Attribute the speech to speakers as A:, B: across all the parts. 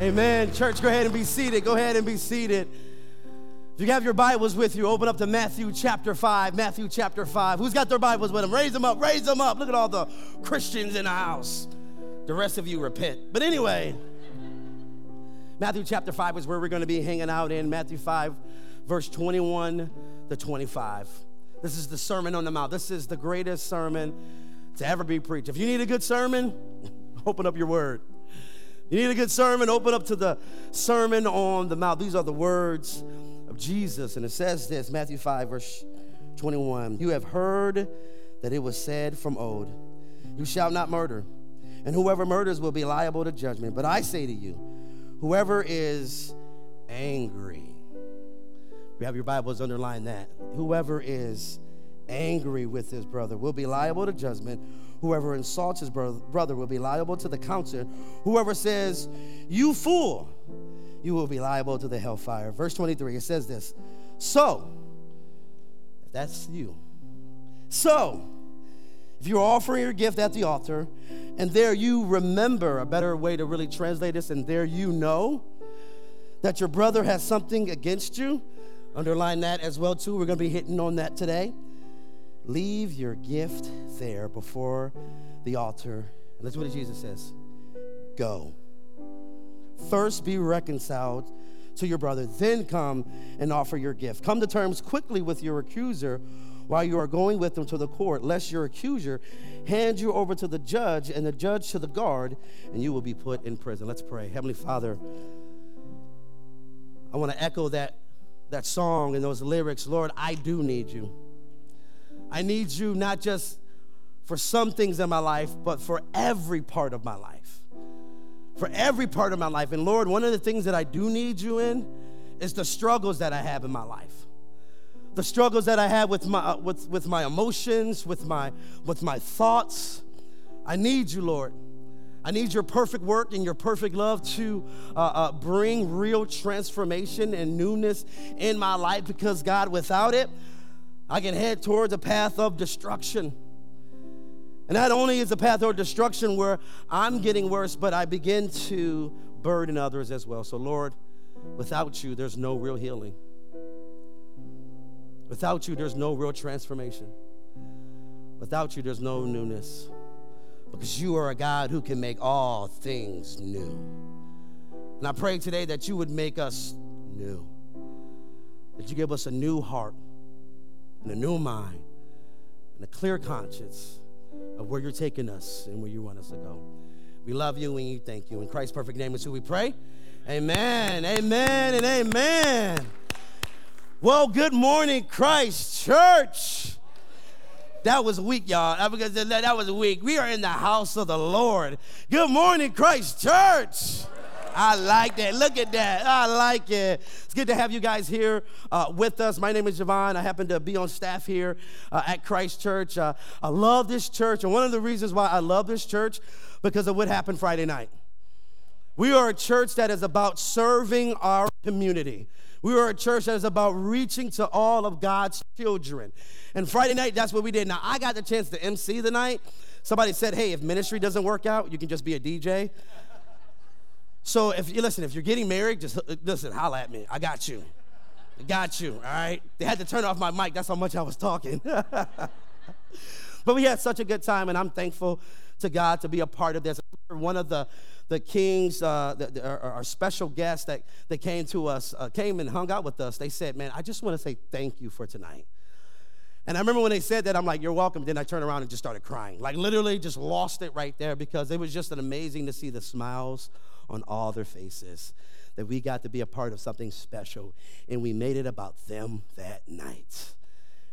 A: Amen. Church, go ahead and be seated. Go ahead and be seated. If you have your Bibles with you, open up to Matthew chapter 5. Matthew chapter 5. Who's got their Bibles with them? Raise them up, raise them up. Look at all the Christians in the house. The rest of you repent. But anyway, Matthew chapter 5 is where we're going to be hanging out in. Matthew 5, verse 21 to 25. This is the Sermon on the Mount. This is the greatest sermon to ever be preached. If you need a good sermon, open up your word. You need a good sermon, open up to the Sermon on the Mount. These are the words of Jesus. And it says this Matthew 5, verse 21. You have heard that it was said from old, You shall not murder, and whoever murders will be liable to judgment. But I say to you, whoever is angry, you have your Bibles underline that. Whoever is angry with his brother will be liable to judgment. Whoever insults his brother will be liable to the council. Whoever says, You fool, you will be liable to the hellfire. Verse 23, it says this So, if that's you. So, if you're offering your gift at the altar, and there you remember, a better way to really translate this, and there you know that your brother has something against you, underline that as well, too. We're going to be hitting on that today. Leave your gift there before the altar. That's what Jesus says go. First be reconciled to your brother, then come and offer your gift. Come to terms quickly with your accuser while you are going with them to the court, lest your accuser hand you over to the judge and the judge to the guard, and you will be put in prison. Let's pray. Heavenly Father, I want to echo that, that song and those lyrics. Lord, I do need you. I need you not just for some things in my life, but for every part of my life. For every part of my life. And Lord, one of the things that I do need you in is the struggles that I have in my life. The struggles that I have with my, uh, with, with my emotions, with my, with my thoughts. I need you, Lord. I need your perfect work and your perfect love to uh, uh, bring real transformation and newness in my life because, God, without it, I can head towards a path of destruction. And not only is the path of destruction where I'm getting worse, but I begin to burden others as well. So, Lord, without you, there's no real healing. Without you, there's no real transformation. Without you, there's no newness. Because you are a God who can make all things new. And I pray today that you would make us new, that you give us a new heart and a new mind and a clear conscience of where you're taking us and where you want us to go. We love you and we thank you. In Christ's perfect name is who we pray. Amen, amen, and amen. Well, good morning, Christ Church. That was weak, y'all. That was weak. We are in the house of the Lord. Good morning, Christ Church. I like that. Look at that. I like it. It's good to have you guys here uh, with us. My name is JoVon. I happen to be on staff here uh, at Christ Church. Uh, I love this church, and one of the reasons why I love this church because of what happened Friday night. We are a church that is about serving our community. We are a church that is about reaching to all of God's children. And Friday night, that's what we did. Now, I got the chance to MC the night. Somebody said, hey, if ministry doesn't work out, you can just be a DJ. So if you listen, if you're getting married, just listen, holla at me. I got you. I got you, all right? They had to turn off my mic. That's how much I was talking. but we had such a good time, and I'm thankful to God to be a part of this. One of the the kings, uh, the, the, our, our, special guests that, that came to us, uh, came and hung out with us. They said, Man, I just want to say thank you for tonight. And I remember when they said that, I'm like, You're welcome. Then I turned around and just started crying. Like, literally, just lost it right there because it was just an amazing to see the smiles on all their faces that we got to be a part of something special and we made it about them that night.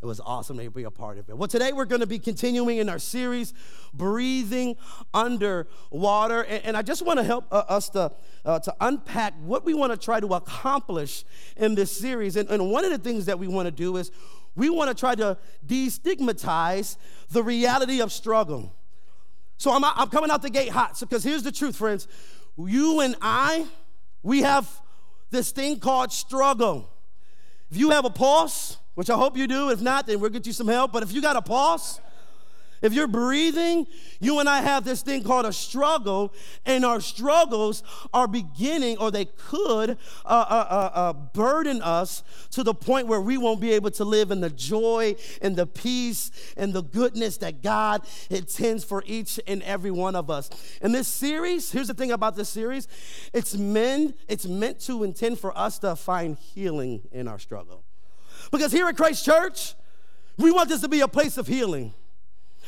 A: It was awesome to be a part of it. Well, today we're going to be continuing in our series, Breathing Underwater. And, and I just want to help uh, us to, uh, to unpack what we want to try to accomplish in this series. And, and one of the things that we want to do is we want to try to destigmatize the reality of struggle. So I'm, I'm coming out the gate hot because here's the truth, friends you and I, we have this thing called struggle. If you have a pulse, which I hope you do, if not, then we'll get you some help. But if you got a pulse, If you're breathing, you and I have this thing called a struggle, and our struggles are beginning, or they could uh, uh, uh, uh, burden us to the point where we won't be able to live in the joy and the peace and the goodness that God intends for each and every one of us. In this series, here's the thing about this series it's meant, it's meant to intend for us to find healing in our struggle. Because here at Christ Church, we want this to be a place of healing.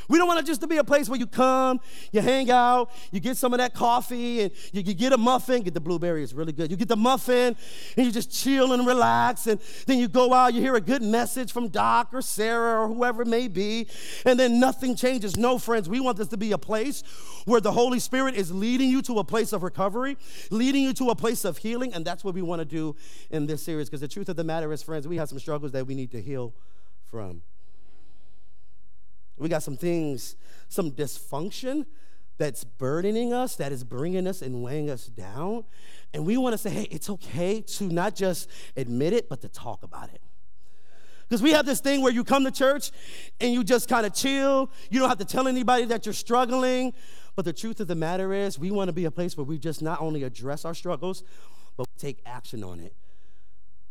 A: We don't want it just to be a place where you come, you hang out, you get some of that coffee, and you, you get a muffin. Get the blueberry, it's really good. You get the muffin, and you just chill and relax, and then you go out, you hear a good message from Doc or Sarah or whoever it may be, and then nothing changes. No, friends, we want this to be a place where the Holy Spirit is leading you to a place of recovery, leading you to a place of healing, and that's what we want to do in this series. Because the truth of the matter is, friends, we have some struggles that we need to heal from. We got some things, some dysfunction that's burdening us, that is bringing us and weighing us down. And we want to say, hey, it's okay to not just admit it, but to talk about it. Because we have this thing where you come to church and you just kind of chill. You don't have to tell anybody that you're struggling. But the truth of the matter is, we want to be a place where we just not only address our struggles, but take action on it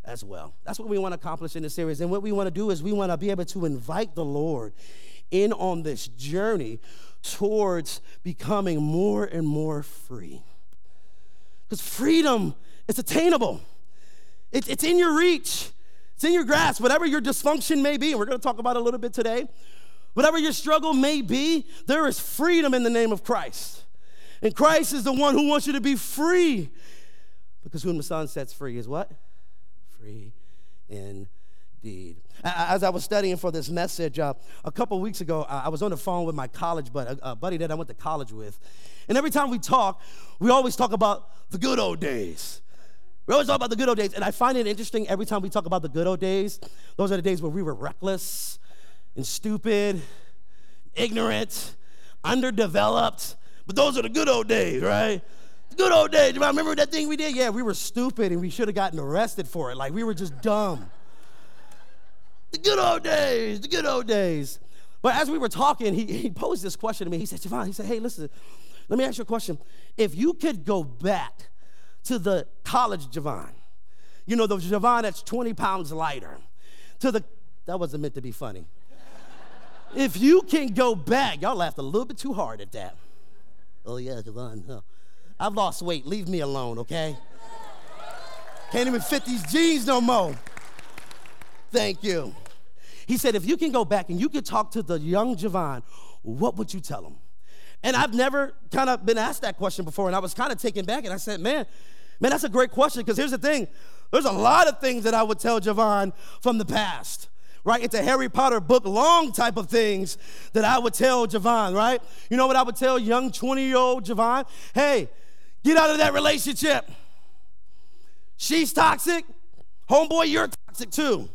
A: as well. That's what we want to accomplish in this series. And what we want to do is we want to be able to invite the Lord in on this journey towards becoming more and more free. Because freedom is attainable, it, it's in your reach, it's in your grasp, whatever your dysfunction may be. And we're going to talk about a little bit today. Whatever your struggle may be, there is freedom in the name of Christ. And Christ is the one who wants you to be free. Because whom the Son sets free is what? Free indeed. As I was studying for this message, uh, a couple weeks ago, I was on the phone with my college buddy, a buddy that I went to college with. And every time we talk, we always talk about the good old days. We always talk about the good old days. And I find it interesting every time we talk about the good old days, those are the days where we were reckless and stupid, ignorant, underdeveloped. But those are the good old days, right? The good old days. Do You remember that thing we did? Yeah, we were stupid and we should have gotten arrested for it. Like we were just dumb. The good old days, the good old days. But as we were talking, he, he posed this question to me. He said, JoVon, he said, hey, listen, let me ask you a question. If you could go back to the college JoVon, you know, the JoVon that's 20 pounds lighter, to the, that wasn't meant to be funny. if you can go back, y'all laughed a little bit too hard at that. Oh, yeah, JoVon. Huh. I've lost weight. Leave me alone, okay? Can't even fit these jeans no more. Thank you. He said, if you can go back and you could talk to the young JoVon, what would you tell him? And I've never kind of been asked that question before, and I was kind of taken back, and I said, man, man, that's a great question, because here's the thing. There's a lot of things that I would tell JoVon from the past right? It's a Harry Potter book long type of things that I would tell JoVon, right? You know what I would tell young 20 year old JoVon? Hey, get out of that relationship. She's toxic. Homeboy, you're toxic too.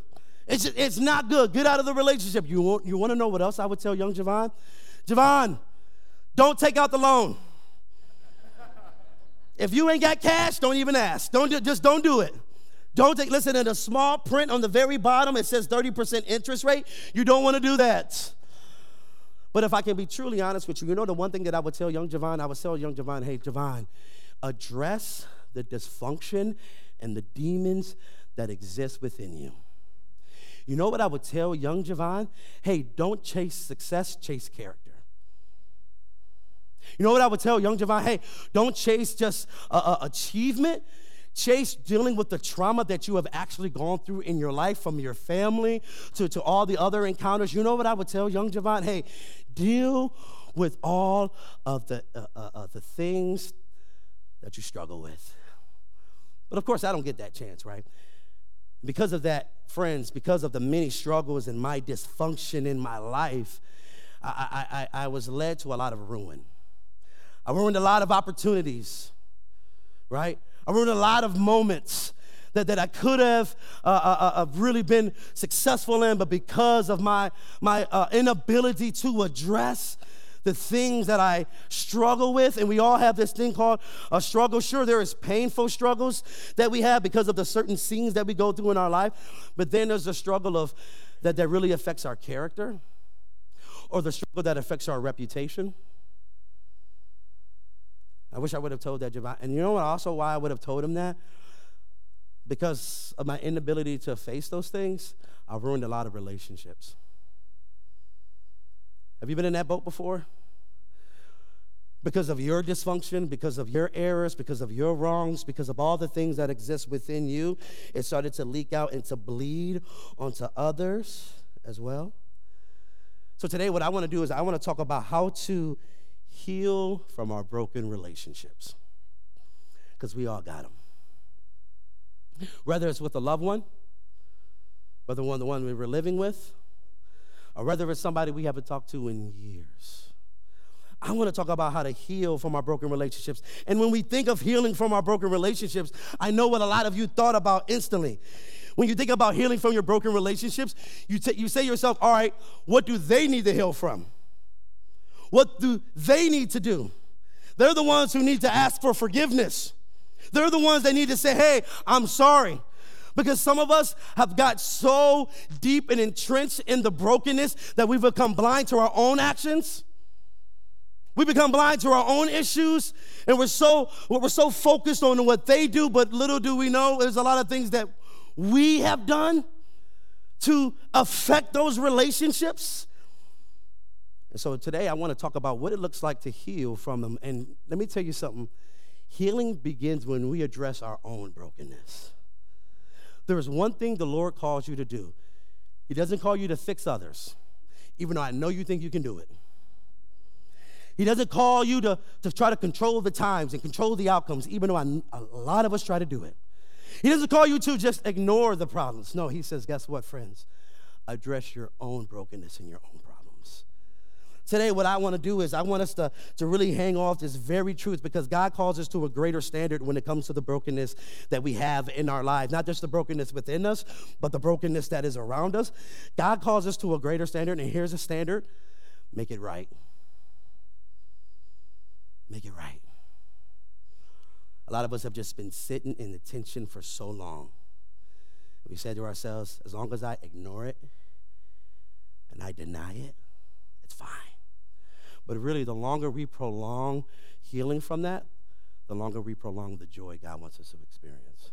A: It's, it's not good. Get out of the relationship. You want, you want to know what else I would tell young JoVon? JoVon, don't take out the loan. If you ain't got cash, don't even ask. Don't do, just don't do it. Don't take, listen, in a small print on the very bottom, it says 30% interest rate. You don't want to do that. But if I can be truly honest with you, you know the one thing that I would tell young JoVon, I would tell young JoVon, hey, JoVon, address the dysfunction and the demons that exist within you. You know what I would tell young JoVon? Hey, don't chase success, chase character. You know what I would tell young JoVon? Hey, don't chase just uh, achievement. Chase dealing with the trauma that you have actually gone through in your life from your family to, to all the other encounters. You know what I would tell young JoVon? Hey, deal with all of the, uh, uh, uh, the things that you struggle with. But of course, I don't get that chance, right? Because of that, friends, because of the many struggles and my dysfunction in my life, I, I, I, was led to a lot of ruin. I ruined a lot of opportunities, right? I ruined a lot of moments that, that I could have uh, uh, uh, really been successful in, but because of my, my uh, inability to address the things that I struggle with. And we all have this thing called a struggle. Sure, there is painful struggles that we have because of the certain scenes that we go through in our life, but then there's a struggle of that that really affects our character or the struggle that affects our reputation. I wish I would have told that JoVon. And you know what? Also, why I would have told him that? Because of my inability to face those things, I ruined a lot of relationships. Have you been in that boat before? Because of your dysfunction, because of your errors, because of your wrongs, because of all the things that exist within you, it started to leak out and to bleed onto others as well. So, today, what I want to do is I want to talk about how to heal from our broken relationships. Because we all got them. Whether it's with a loved one, whether one the one we were living with, or whether it's somebody we haven't talked to in years. I want to talk about how to heal from our broken relationships. And when we think of healing from our broken relationships, I know what a lot of you thought about instantly. When you think about healing from your broken relationships, you, t- you say to yourself, all right, what do they need to heal from? What do they need to do? They're the ones who need to ask for forgiveness. They're the ones that need to say, hey, I'm sorry. Because some of us have got so deep and entrenched in the brokenness that we've become blind to our own actions. We become blind to our own issues, and we're so we're so focused on what they do, but little do we know there's a lot of things that we have done to affect those relationships. And so today I want to talk about what it looks like to heal from them. And let me tell you something healing begins when we address our own brokenness. There is one thing the Lord calls you to do He doesn't call you to fix others, even though I know you think you can do it. He doesn't call you to, to try to control the times and control the outcomes, even though I, a lot of us try to do it. He doesn't call you to just ignore the problems. No, he says, guess what, friends? Address your own brokenness and your own Today, what I want to do is I want us to, to really hang off this very truth because God calls us to a greater standard when it comes to the brokenness that we have in our lives. Not just the brokenness within us, but the brokenness that is around us. God calls us to a greater standard, and here's a standard make it right. Make it right. A lot of us have just been sitting in the tension for so long. We said to ourselves, as long as I ignore it and I deny it, it's fine. But really, the longer we prolong healing from that, the longer we prolong the joy God wants us to experience.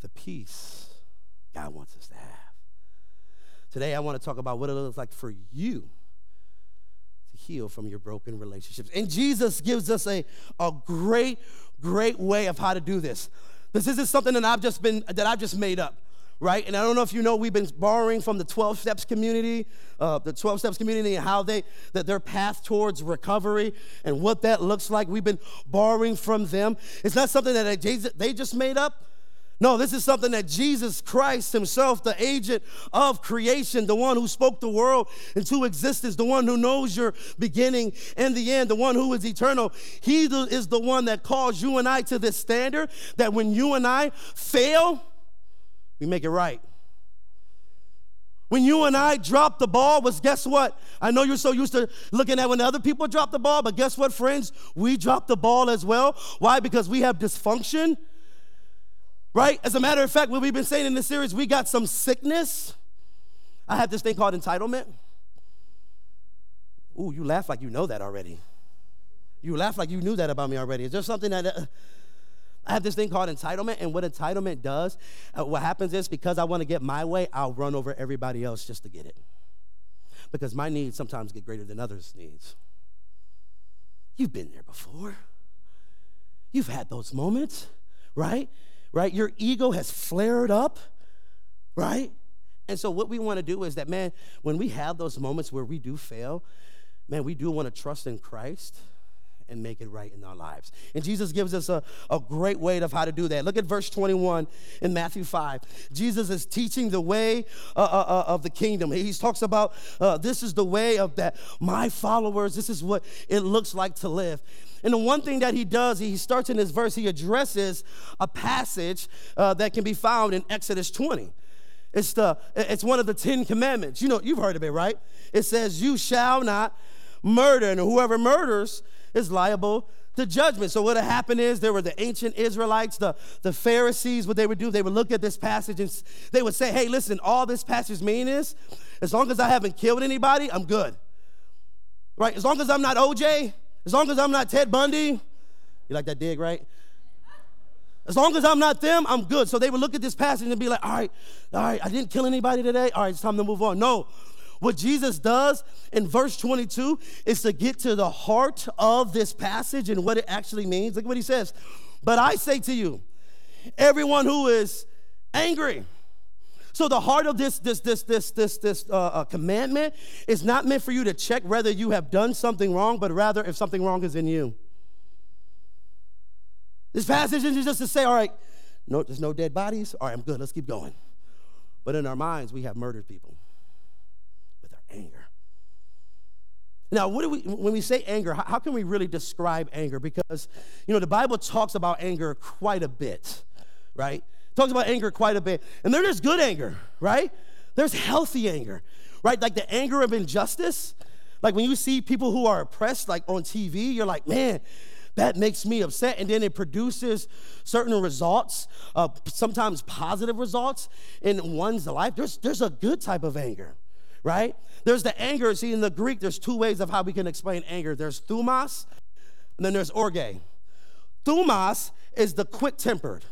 A: The peace God wants us to have. Today, I want to talk about what it looks like for you to heal from your broken relationships. And Jesus gives us a, a great, great way of how to do this. This isn't something that I've just been that I've just made up right? And I don't know if you know, we've been borrowing from the 12 Steps community, uh, the 12 Steps community, and how they, that their path towards recovery and what that looks like. We've been borrowing from them. It's not something that they just made up. No, this is something that Jesus Christ Himself, the agent of creation, the one who spoke the world into existence, the one who knows your beginning and the end, the one who is eternal, He is the one that calls you and I to this standard that when you and I fail, we make it right. When you and I dropped the ball, was guess what? I know you're so used to looking at when other people drop the ball, but guess what, friends? We dropped the ball as well. Why? Because we have dysfunction, right? As a matter of fact, what we've been saying in this series, we got some sickness. I have this thing called entitlement. Ooh, you laugh like you know that already. You laugh like you knew that about me already. Is there something that. Uh, I have this thing called entitlement, and what entitlement does, uh, what happens is because I want to get my way, I'll run over everybody else just to get it. Because my needs sometimes get greater than others' needs. You've been there before. You've had those moments, right? Right? Your ego has flared up, right? And so, what we want to do is that, man, when we have those moments where we do fail, man, we do want to trust in Christ and make it right in our lives. And Jesus gives us a, a great way of how to do that. Look at verse 21 in Matthew 5. Jesus is teaching the way uh, uh, uh, of the kingdom. He talks about uh, this is the way of that, my followers, this is what it looks like to live. And the one thing that he does, he starts in this verse, he addresses a passage uh, that can be found in Exodus 20. It's, the, it's one of the Ten Commandments. You know, you've heard of it, right? It says, You shall not murder, and whoever murders is liable to judgment. So what happened is there were the ancient Israelites, the, the Pharisees, what they would do, they would look at this passage and they would say, hey, listen, all this passage means is, as long as I haven't killed anybody, I'm good. Right? As long as I'm not OJ, as long as I'm not Ted Bundy, you like that dig, right? As long as I'm not them, I'm good. So they would look at this passage and be like, all right, all right, I didn't kill anybody today. All right, it's time to move on. No, what Jesus does in verse 22 is to get to the heart of this passage and what it actually means. Look what he says. But I say to you, everyone who is angry. So the heart of this this this this this this uh, uh, commandment is not meant for you to check whether you have done something wrong, but rather if something wrong is in you. This passage is just to say, all right, no, there's no dead bodies. All right, I'm good. Let's keep going. But in our minds, we have murdered people anger. Now, what do we, when we say anger, how, how, can we really describe anger? Because, you know, the Bible talks about anger quite a bit, right? talks about anger quite a bit. And there's good anger, right? There's healthy anger, right? Like the anger of injustice. Like when you see people who are oppressed, like on TV, you're like, man, that makes me upset. And then it produces certain results, uh, sometimes positive results in one's life. There's, there's a good type of anger right? There's the anger. See, in the Greek, there's two ways of how we can explain anger there's thumos, and then there's orge. Thumos is the quick tempered.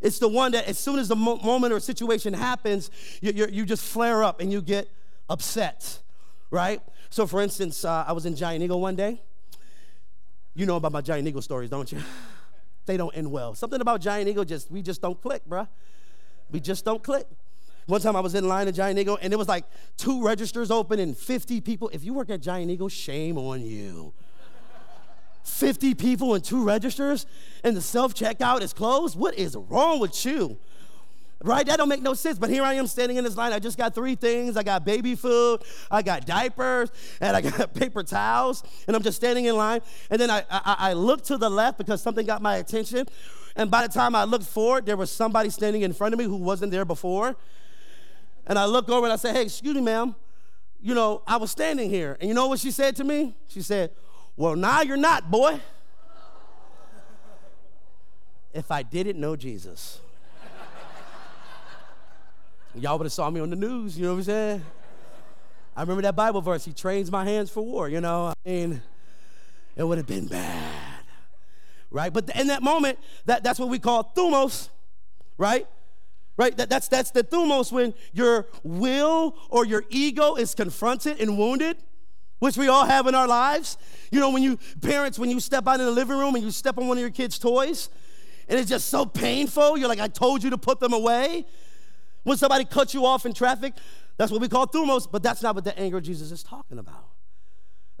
A: It's the one that, as soon as the mo- moment or situation happens, you, you, you, just flare up and you get upset, right? So, for instance, uh, I was in Giant Eagle one day. You know about my Giant Eagle stories, don't you? they don't end well. Something about Giant Eagle just, we just don't click, bruh. We just don't click. One time I was in line at Giant Eagle and it was like two registers open and 50 people. If you work at Giant Eagle, shame on you. 50 people and two registers and the self checkout is closed? What is wrong with you? Right? That don't make no sense. But here I am standing in this line. I just got three things. I got baby food, I got diapers, and I got paper towels. And I'm just standing in line. And then I, I, I look to the left because something got my attention. And by the time I looked forward, there was somebody standing in front of me who wasn't there before. And I look over and I say, hey, excuse me, ma'am. You know, I was standing here. And you know what she said to me? She said, well, now you're not, boy. if I didn't know Jesus, y'all would have saw me on the news, you know what I'm saying? I remember that Bible verse, he trains my hands for war, you know? I mean, it would have been bad, right? But in that moment, that, that's what we call thumos, right? Right? That, that's, that's the thumos when your will or your ego is confronted and wounded, which we all have in our lives. You know, when you, parents, when you step out in the living room and you step on one of your kids' toys, and it's just so painful, you're like, I told you to put them away. When somebody cuts you off in traffic, that's what we call thumos, but that's not what the anger Jesus is talking about.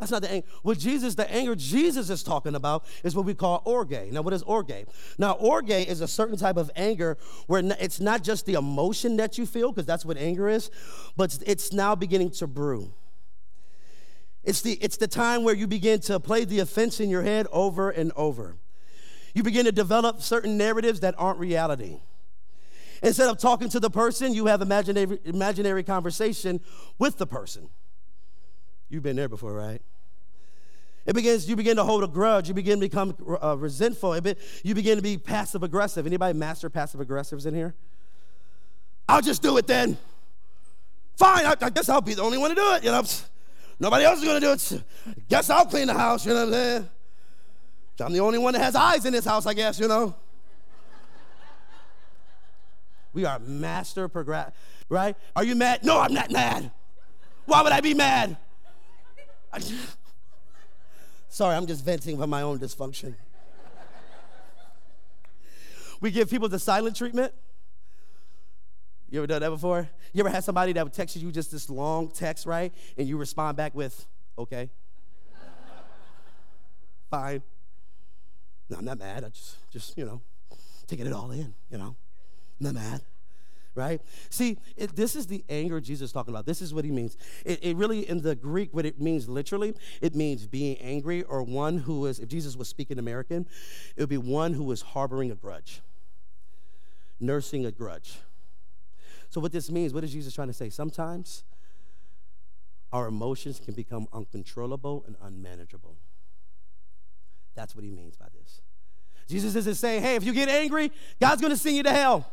A: That's not the anger. What Jesus, the anger Jesus is talking about is what we call orge. Now, what is orge? Now, orge is a certain type of anger where it's not just the emotion that you feel, because that's what anger is, but it's now beginning to brew. It's the, it's the time where you begin to play the offense in your head over and over. You begin to develop certain narratives that aren't reality. Instead of talking to the person, you have imaginary, imaginary conversation with the person. You've been there before, right? It begins, you begin to hold a grudge. You begin to become uh, resentful. Be, you begin to be passive aggressive. Anybody master passive aggressives in here? I'll just do it then. Fine, I, I, guess I'll be the only one to do it. You know, nobody else is going to do it. Guess I'll clean the house. You know what I'm saying? I'm the only one that has eyes in this house, I guess. You know. we are master progress, right? Are you mad? No, I'm not mad. Why would I be mad? Sorry, I'm just venting from my own dysfunction. we give people the silent treatment. You ever done that before? You ever had somebody that would text you just this long text, right? And you respond back with, okay. Fine. No, I'm not mad. I just, just, you know, taking it all in, you know. I'm not mad right? See, it, this is the anger Jesus is talking about. This is what he means. It, it, really, in the Greek, what it means literally, it means being angry or one who is, if Jesus was speaking American, it would be one who is harboring a grudge, nursing a grudge. So, what this means, what is Jesus trying to say? Sometimes our emotions can become uncontrollable and unmanageable. That's what he means by this. Jesus isn't saying, hey, if you get angry, God's gonna send you to hell.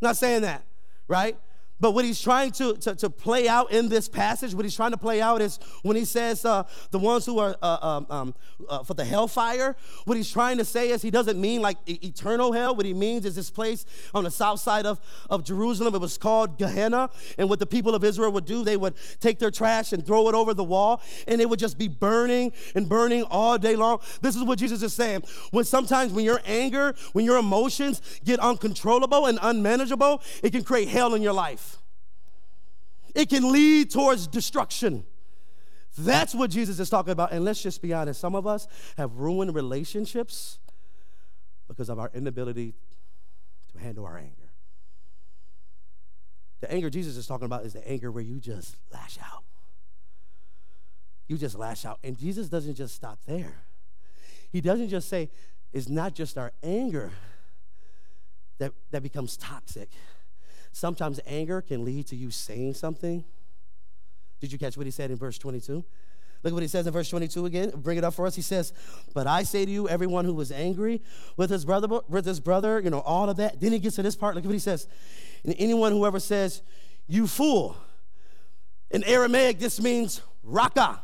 A: Not saying that, right? But what he's trying to, to, to, play out in this passage, what he's trying to play out is when he says uh, the ones who are uh, um, um, uh, for the hellfire, what he's trying to say is he doesn't mean like eternal hell. What he means is this place on the south side of, of Jerusalem. It was called Gehenna. And what the people of Israel would do, they would take their trash and throw it over the wall, and it would just be burning and burning all day long. This is what Jesus is saying. When sometimes when your anger, when your emotions get uncontrollable and unmanageable, it can create hell in your life it can lead towards destruction. That's what Jesus is talking about. And let's just be honest some of us have ruined relationships because of our inability to handle our anger. The anger Jesus is talking about is the anger where you just lash out. You just lash out. And Jesus doesn't just stop there. He doesn't just say, it's not just our anger that, that becomes toxic. Sometimes anger can lead to you saying something. Did you catch what he said in verse 22? Look what he says in verse 22 again. Bring it up for us. He says, But I say to you, everyone who was angry with his brother, with his brother, you know, all of that. Then he gets to this part. Look what he says. And anyone who ever says, You fool. In Aramaic, this means raka.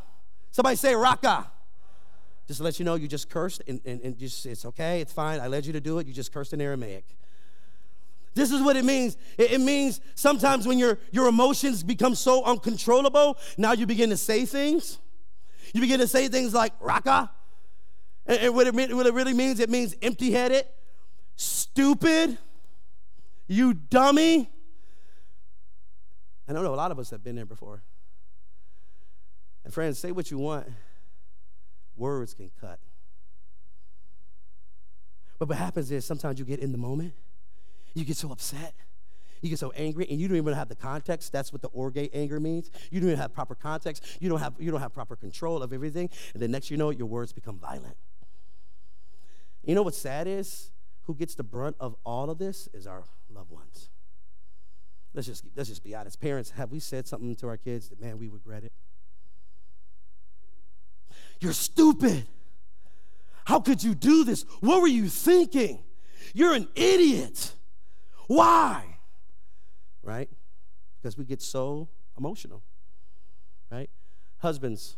A: Somebody say raka. Just to let you know, you just cursed and, and, and just it's okay, it's fine. I led you to do it. You just cursed in Aramaic. This is what it means. It, means sometimes when your, your emotions become so uncontrollable, now you begin to say things. You begin to say things like raka. And, and what, it mean, what it really means, it means empty headed, stupid, you dummy. I don't know, a lot of us have been there before. And friends, say what you want, words can cut. But what happens is sometimes you get in the moment you get so upset. You get so angry, and you don't even have the context. That's what the orge anger means. You don't even have proper context. You don't have, you don't have proper control of everything. And then next you know it, your words become violent. You know what's sad is? Who gets the brunt of all of this is our loved ones. Let's just, let's just be honest. Parents, have we said something to our kids that, man, we regret it? You're stupid. How could you do this? What were you thinking? You're an idiot. Why? Right? Because we get so emotional. Right? Husbands,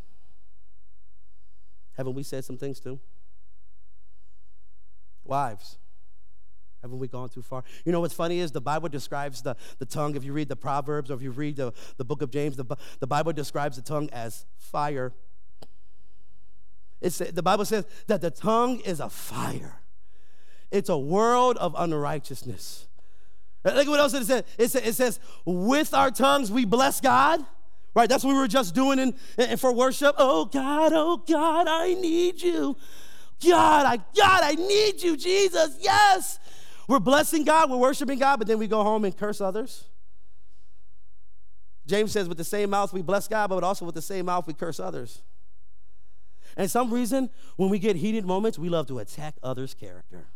A: haven't we said some things too? Wives, haven't we gone too far? You know what's funny is the Bible describes the, the tongue. If you read the Proverbs or if you read the, the book of James, the, the Bible describes the tongue as fire. It's, the Bible says that the tongue is a fire, it's a world of unrighteousness. Look at what else it says. It says, it says, with our tongues we bless God. Right? That's what we were just doing in, in, for worship. Oh God, oh God, I need you. God, I God, I need you, Jesus. Yes. We're blessing God, we're worshiping God, but then we go home and curse others. James says, with the same mouth we bless God, but also with the same mouth we curse others. And some reason, when we get heated moments, we love to attack others' character.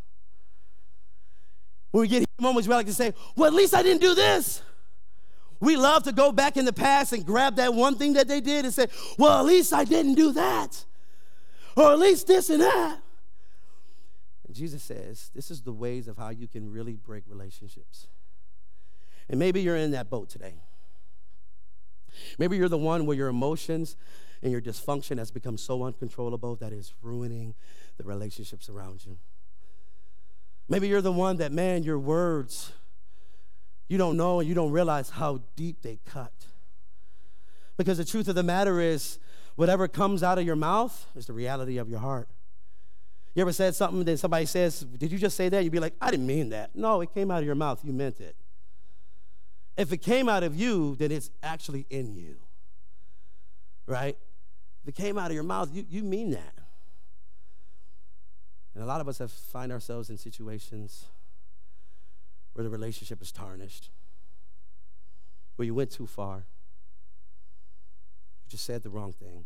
A: When we get moments, we like to say, well, at least I didn't do this. We love to go back in the past and grab that one thing that they did and say, well, at least I didn't do that. Or at least this and that. And Jesus says, this is the ways of how you can really break relationships. And maybe you're in that boat today. Maybe you're the one where your emotions and your dysfunction has become so uncontrollable that it's ruining the relationships around you. Maybe you're the one that, man, your words, you don't know and you don't realize how deep they cut. Because the truth of the matter is, whatever comes out of your mouth is the reality of your heart. You ever said something, then somebody says, Did you just say that? You'd be like, I didn't mean that. No, it came out of your mouth. You meant it. If it came out of you, then it's actually in you. Right? If it came out of your mouth, you, you mean that. And a lot of us have find ourselves in situations where the relationship is tarnished, where you went too far, you just said the wrong thing,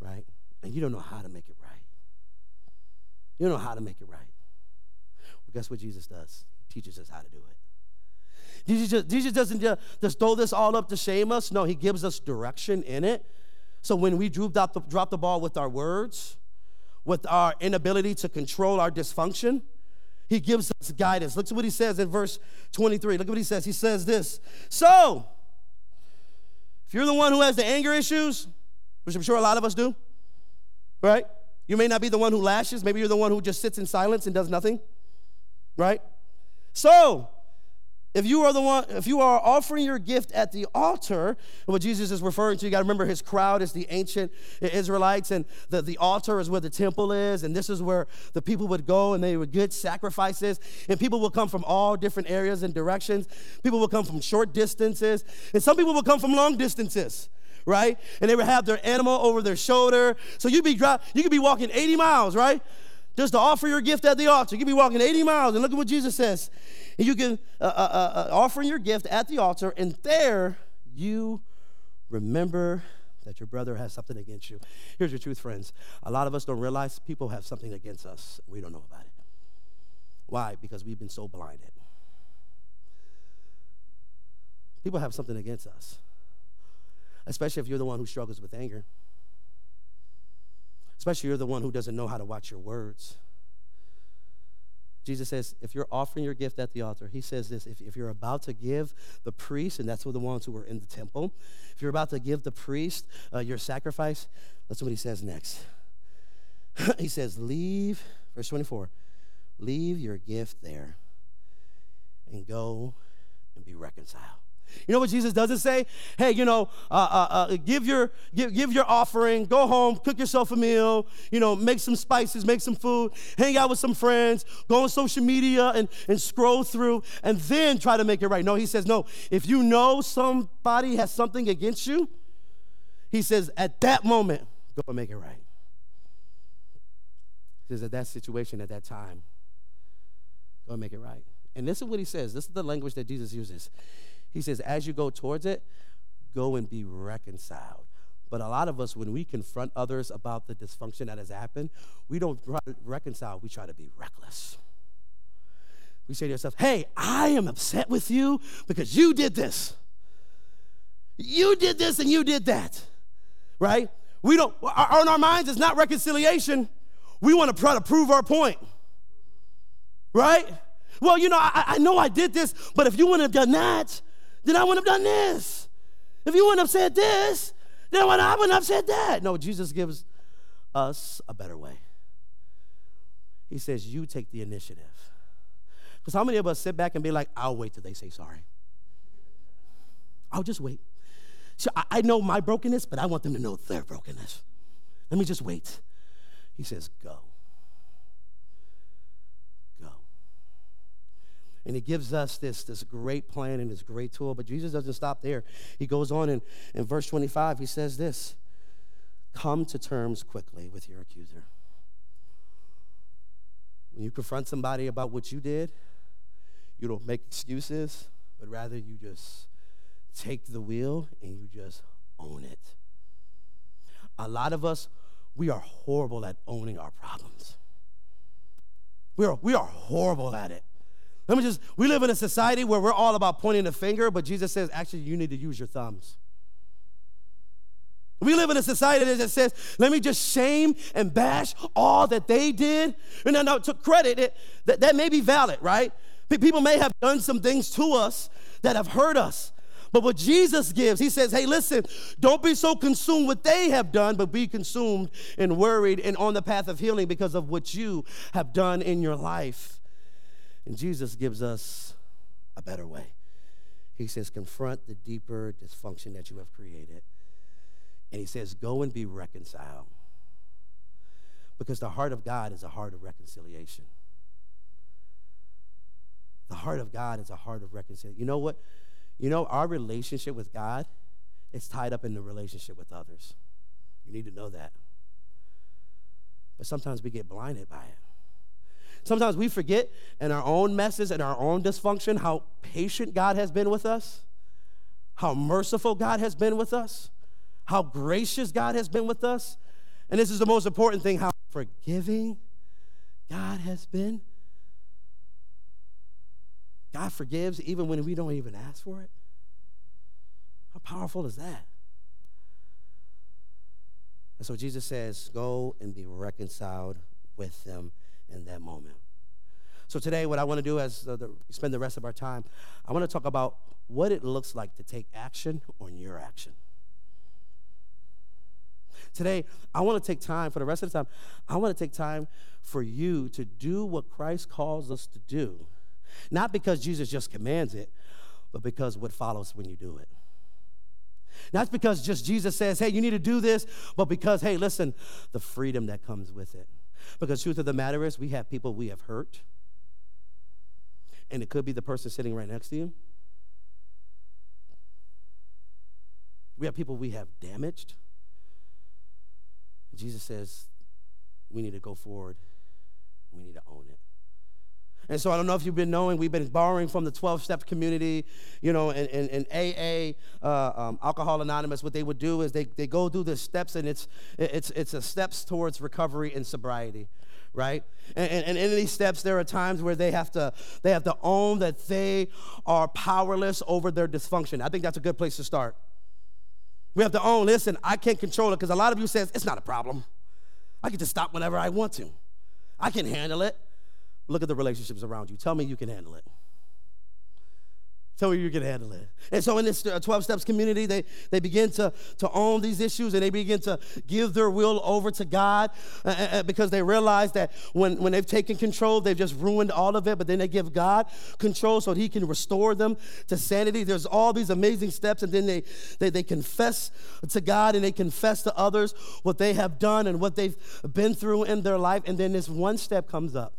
A: right? And you don't know how to make it right. You don't know how to make it right. Well, guess what Jesus does? He teaches us how to do it. Jesus, just, Jesus doesn't just, throw this all up to shame us. No, he gives us direction in it. So when we drop the, drop the ball with our words, with our inability to control our dysfunction. He gives us guidance. Look at what he says in verse 23. Look at what he says. He says this So, if you're the one who has the anger issues, which I'm sure a lot of us do, right? You may not be the one who lashes. Maybe you're the one who just sits in silence and does nothing, right? So, if you are the one, if you are offering your gift at the altar, what Jesus is referring to, you got to remember his crowd is the ancient Israelites, and the, the altar is where the temple is, and this is where the people would go and they would get sacrifices. And people will come from all different areas and directions. People will come from short distances, and some people will come from long distances right? And they would have their animal over their shoulder. So you'd be you could be walking 80 miles, right? Just to offer your gift at the altar. You could be walking 80 miles, and look at what Jesus says. And you can uh, uh, uh, uh, offer your gift at the altar, and there you remember that your brother has something against you. Here's your truth, friends. A lot of us don't realize people have something against us. We don't know about it. Why? Because we've been so blinded. People have something against us, especially if you're the one who struggles with anger, especially you're the one who doesn't know how to watch your words. Jesus says, if you're offering your gift at the altar, he says this if, if you're about to give the priest, and that's what the ones who were in the temple, if you're about to give the priest uh, your sacrifice, that's what he says next. he says, leave, verse 24, leave your gift there and go and be reconciled. You know what Jesus doesn't say? Hey, you know, uh, uh, uh, give your give, give your offering, go home, cook yourself a meal, you know, make some spices, make some food, hang out with some friends, go on social media and, and scroll through, and then try to make it right. No, he says, no, if you know somebody has something against you, he says, at that moment, go and make it right. He says, at that situation, at that time, go and make it right. And this is what he says. This is the language that Jesus uses. He says, as you go towards it, go and be reconciled. But a lot of us, when we confront others about the dysfunction that has happened, we don't reconcile, we try to be reckless. We say to ourselves, hey, I am upset with you because you did this. You did this and you did that, right? We don't, on our minds, it's not reconciliation. We want to try to prove our point, right? Well, you know, I, I know I did this, but if you wouldn't have done that, then I wouldn't have done this. If you wouldn't have said this, then I wouldn't have said that. No, Jesus gives us a better way. He says, You take the initiative. Because how many of us sit back and be like, I'll wait till they say sorry? I'll just wait. So I, I know my brokenness, but I want them to know their brokenness. Let me just wait. He says, Go. And he gives us this, this great plan and this great tool. But Jesus doesn't stop there. He goes on in, in verse 25, he says this Come to terms quickly with your accuser. When you confront somebody about what you did, you don't make excuses, but rather you just take the wheel and you just own it. A lot of us, we are horrible at owning our problems. We are, we are horrible at it. Let me just, we live in a society where we're all about pointing the finger, but Jesus says, actually, you need to use your thumbs. We live in a society that says, let me just shame and bash all that they did. And now, now to credit it, that, that may be valid, right? People may have done some things to us that have hurt us. But what Jesus gives, he says, hey, listen, don't be so consumed what they have done, but be consumed and worried and on the path of healing because of what you have done in your life. And Jesus gives us a better way. He says, confront the deeper dysfunction that you have created. And he says, go and be reconciled. Because the heart of God is a heart of reconciliation. The heart of God is a heart of reconciliation. You know what? You know, our relationship with God is tied up in the relationship with others. You need to know that. But sometimes we get blinded by it. Sometimes we forget in our own messes and our own dysfunction how patient God has been with us, how merciful God has been with us, how gracious God has been with us. And this is the most important thing how forgiving God has been. God forgives even when we don't even ask for it. How powerful is that? And so Jesus says, Go and be reconciled with them in that moment. So today, what I want to do as uh, the, spend the rest of our time, I want to talk about what it looks like to take action on your action. Today, I want to take time for the rest of the time. I want to take time for you to do what Christ calls us to do. Not because Jesus just commands it, but because what follows when you do it. Not because just Jesus says, hey, you need to do this, but because, hey, listen, the freedom that comes with it. Because truth of the matter is, we have people we have hurt, and it could be the person sitting right next to you. We have people we have damaged. Jesus says we need to go forward. We need to own it. And so I don't know if you've been knowing, we've been borrowing from the 12 step community, you know, and, and, and AA, uh, um, Alcohol Anonymous. What they would do is they, they go through the steps, and it's, it's, it's a steps towards recovery and sobriety right? And, and, and, in these steps, there are times where they have to they have to own that they are powerless over their dysfunction. I think that's a good place to start. We have to own. Listen, I can't control it because a lot of you says it's not a problem. I can just stop whenever I want to. I can handle it. Look at the relationships around you. Tell me you can handle it. Tell me you can handle it. And so in this uh, 12 Steps community, they, they begin to, to own these issues and they begin to give their will over to God uh, uh, because they realize that when, when they've taken control, they've just ruined all of it, but then they give God control so He can restore them to sanity. There's all these amazing steps, and then they, they, they confess to God and they confess to others what they have done and what they've been through in their life. And then this one step comes up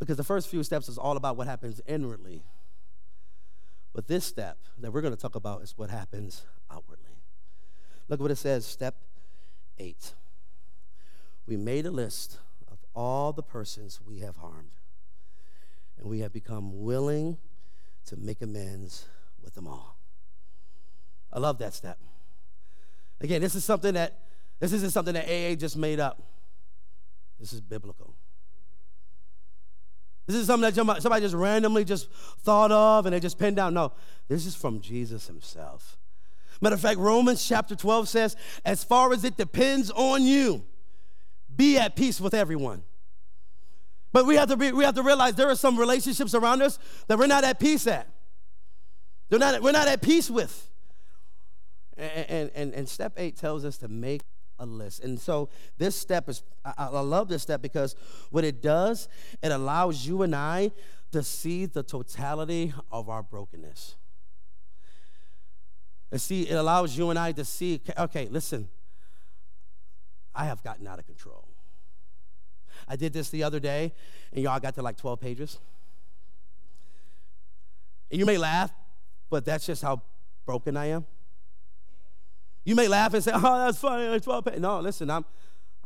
A: because the first few steps is all about what happens inwardly. But this step that we're going to talk about is what happens outwardly. Look what it says, step eight. We made a list of all the persons we have harmed, and we have become willing to make amends with them all. I love that step. Again, this is something that this isn't something that AA just made up. This is biblical. This is something that somebody just randomly just thought of and they just pinned down. No, this is from Jesus himself. Matter of fact, Romans chapter 12 says, as far as it depends on you, be at peace with everyone. But we have to, be, we have to realize there are some relationships around us that we're not at peace at. They're not, we're not at peace with. And, and, and step eight tells us to make a list. And so this step is, I, I love this step because what it does, it allows you and I to see the totality of our brokenness. And see, it allows you and I to see, okay, listen, I have gotten out of control. I did this the other day, and y'all got to like 12 pages. And you may laugh, but that's just how broken I am. You may laugh and say, oh, that's funny. It's 12 pages. No, listen, I'm,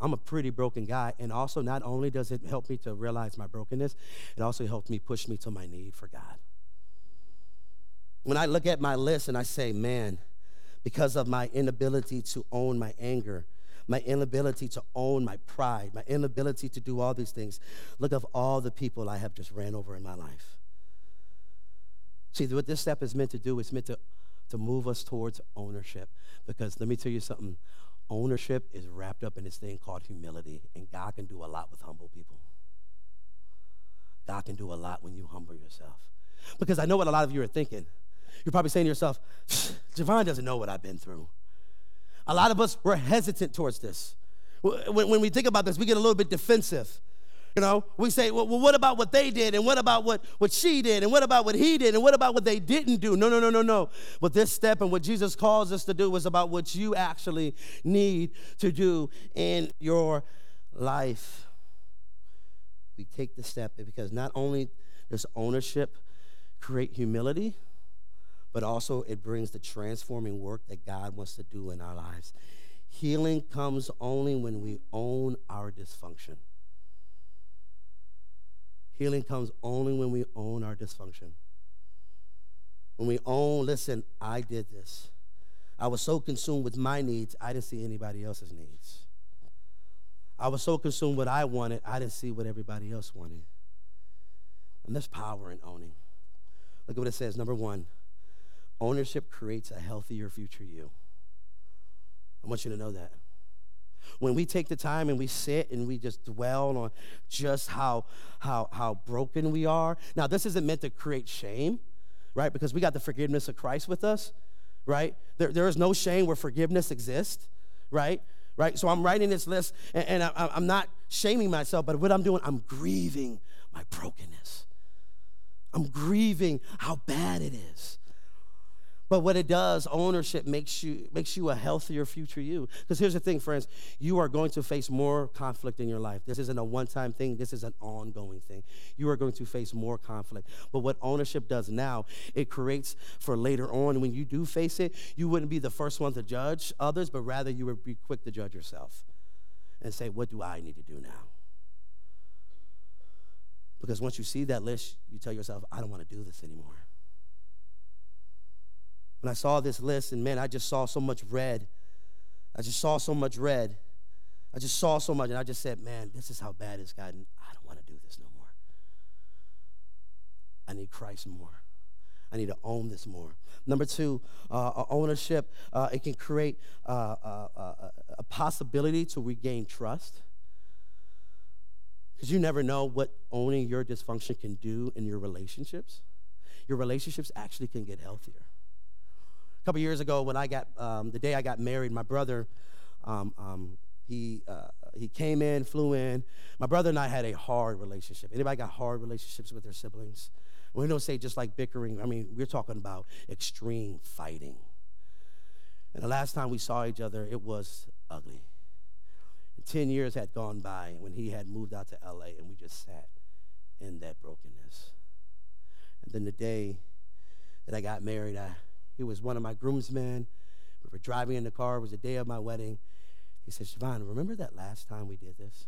A: I'm a pretty broken guy. And also, not only does it help me to realize my brokenness, it also helps me push me to my need for God. When I look at my list and I say, man, because of my inability to own my anger, my inability to own my pride, my inability to do all these things, look of all the people I have just ran over in my life. See, what this step is meant to do is meant to to move us towards ownership. Because let me tell you something ownership is wrapped up in this thing called humility, and God can do a lot with humble people. God can do a lot when you humble yourself. Because I know what a lot of you are thinking. You're probably saying to yourself, JoVon doesn't know what I've been through. A lot of us, we're hesitant towards this. When, we think about this, we get a little bit defensive. You know, we say, well, well, what about what they did? And what about what, what she did? And what about what he did? And what about what they didn't do? No, no, no, no, no. But this step and what Jesus calls us to do is about what you actually need to do in your life. We take the step because not only does ownership create humility, but also it brings the transforming work that God wants to do in our lives. Healing comes only when we own our dysfunction. Healing comes only when we own our dysfunction. When we own, listen, I did this. I was so consumed with my needs, I didn't see anybody else's needs. I was so consumed with what I wanted, I didn't see what everybody else wanted. And there's power in owning. Look at what it says. Number one, ownership creates a healthier future you. I want you to know that. When we take the time and we sit and we just dwell on just how how how broken we are. Now this isn't meant to create shame right? Because we got the forgiveness of christ with us right? There, there is no shame where forgiveness exists right? Right? So i'm writing this list and, and I, i'm not shaming myself but what i'm doing i'm grieving my brokenness. I'm grieving how bad it is but what it does, ownership makes you makes you a healthier future you. Because here's the thing, friends, you are going to face more conflict in your life. This isn't a one-time thing, this is an ongoing thing. You are going to face more conflict. But what ownership does now, it creates for later on when you do face it, you wouldn't be the first one to judge others, but rather you would be quick to judge yourself and say, what do I need to do now? Because once you see that list, you tell yourself, I don't want to do this anymore. When I saw this list, and man, I just saw so much red. I just saw so much red. I just saw so much, and I just said, man, this is how bad it's gotten. I don't want to do this no more. I need Christ more. I need to own this more. Number two, uh, ownership. Uh, it can create uh, uh, uh a possibility to regain trust. Because you never know what owning your dysfunction can do in your relationships. Your relationships actually can get healthier. A couple years ago, when I got um, the day I got married, my brother, um, um, he uh, he came in, flew in. My brother and I had a hard relationship. Anybody got hard relationships with their siblings? We don't say just like bickering. I mean, we're talking about extreme fighting. And the last time we saw each other, it was ugly. And Ten years had gone by when he had moved out to LA, and we just sat in that brokenness. And then the day that I got married, I he was one of my groomsmen. We were driving in the car. It was the day of my wedding. He said, JoVon, remember that last time we did this?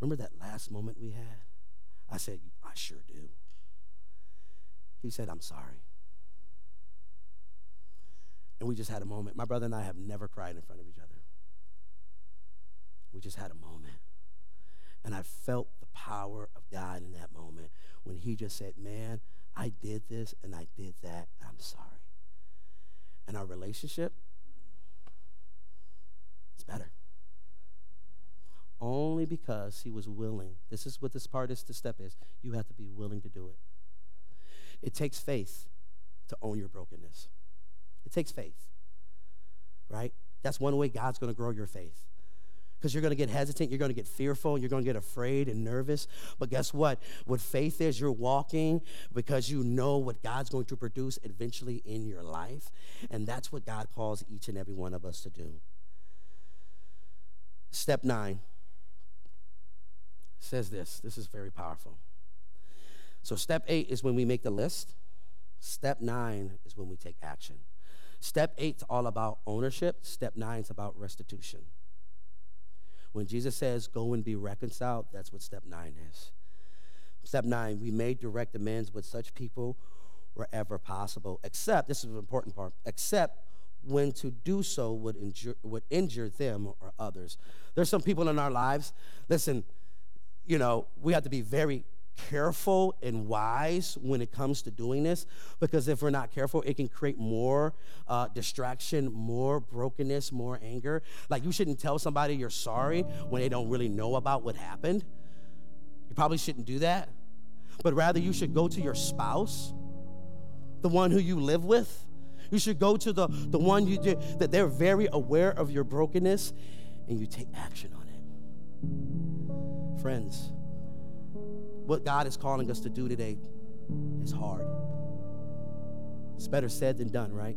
A: Remember that last moment we had? I said, I sure do. He said, I'm sorry. And we just had a moment. My brother and I have never cried in front of each other. We just had a moment. And I felt the power of God in that moment when he just said, Man, I did this and I did that. I'm sorry. And our relationship is better. Only because he was willing. This is what this part is the step is. You have to be willing to do it. It takes faith to own your brokenness. It takes faith. Right? That's one way God's going to grow your faith because you're going to get hesitant, you're going to get fearful, you're going to get afraid and nervous. But guess what? What faith is, you're walking because you know what God's going to produce eventually in your life. And that's what God calls each and every one of us to do. Step nine says this. This is very powerful. So, step eight is when we make the list. Step nine is when we take action. Step eight's all about ownership. Step nine is about restitution. When Jesus says, go and be reconciled, that's what step nine is. Step nine, we made direct amends with such people wherever possible, except, this is an important part, except when to do so would injure, would injure them or others. There's some people in our lives, listen, you know, we have to be very careful and wise when it comes to doing this because if we're not careful, it can create more uh, distraction, more brokenness, more anger. Like you shouldn't tell somebody you're sorry when they don't really know about what happened. You probably shouldn't do that. But rather, you should go to your spouse, the one who you live with. You should go to the, the one you do, that they're very aware of your brokenness and you take action on it. Friends, what God is calling us to do today is hard. It's better said than done, right?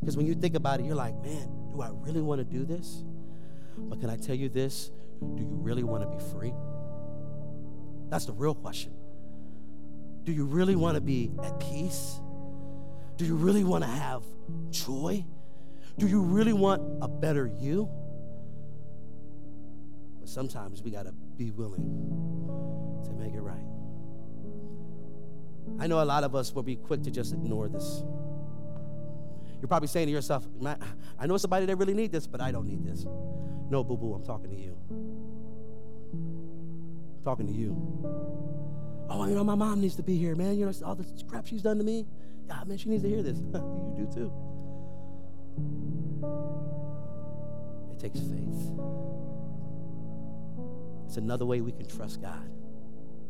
A: Because when you think about it, you're like, man, do I really want to do this? But can I tell you this? Do you really want to be free? That's the real question. Do you really want to be at peace? Do you really want to have joy? Do you really want a better you? But sometimes we got to be willing to make it right. I know a lot of us will be quick to just ignore this. You're probably saying to yourself, I know somebody that really needs this, but I don't need this. No, boo boo, I'm talking to you. I'm talking to you. Oh, you know, my mom needs to be here, man. You know, all the crap she's done to me. Yeah, man, she needs to hear this. you do too. It takes faith. It's another way we can trust God.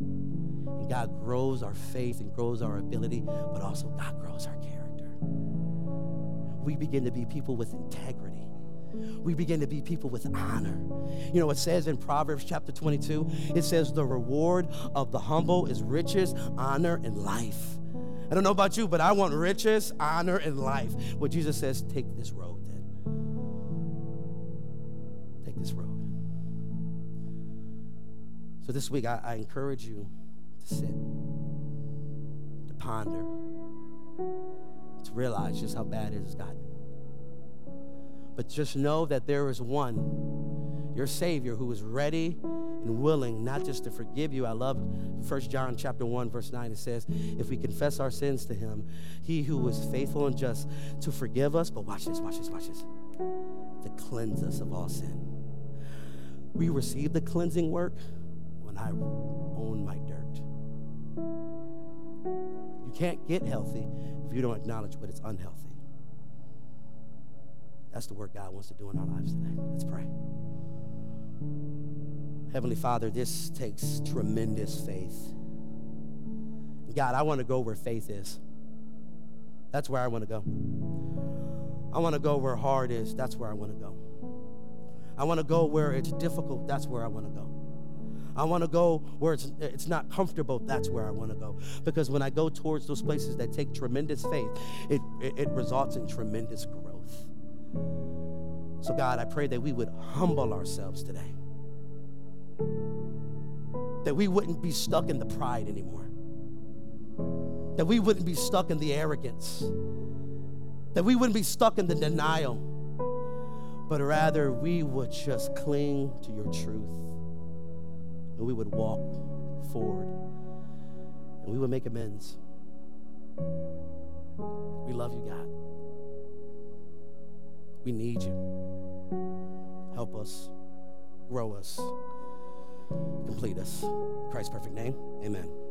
A: And God grows our faith and grows our ability, but also God grows our character. We begin to be people with integrity. We begin to be people with honor. You know, it says in Proverbs chapter 22, it says, The reward of the humble is riches, honor, and life. I don't know about you, but I want riches, honor, and life. What Jesus says, take this road So this week, I, I encourage you to sit, to ponder, to realize just how bad it has gotten. But just know that there is one, your Savior, who is ready and willing not just to forgive you. I love 1 John chapter 1, verse 9. It says, if we confess our sins to him, he who is faithful and just to forgive us, but watch this, watch this, watch this, to cleanse us of all sin. We receive the cleansing work when I own my dirt. You can't get healthy if you don't acknowledge what is unhealthy. That's the work God wants to do in our lives today. Let's pray. Heavenly Father, this takes tremendous faith. God, I want to go where faith is. That's where I want to go. I want to go where hard is. That's where I want to go. I want to go where it's difficult. That's where I want to go. I want to go where it's, it's not comfortable. That's where I want to go. Because when I go towards those places that take tremendous faith, it, it, it results in tremendous growth. So, God, I pray that we would humble ourselves today. That we wouldn't be stuck in the pride anymore. That we wouldn't be stuck in the arrogance. That we wouldn't be stuck in the denial. But rather, we would just cling to your truth. And we would walk forward. And we would make amends. We love you, God. We need you. Help us, grow us, complete us. In Christ's perfect name, amen.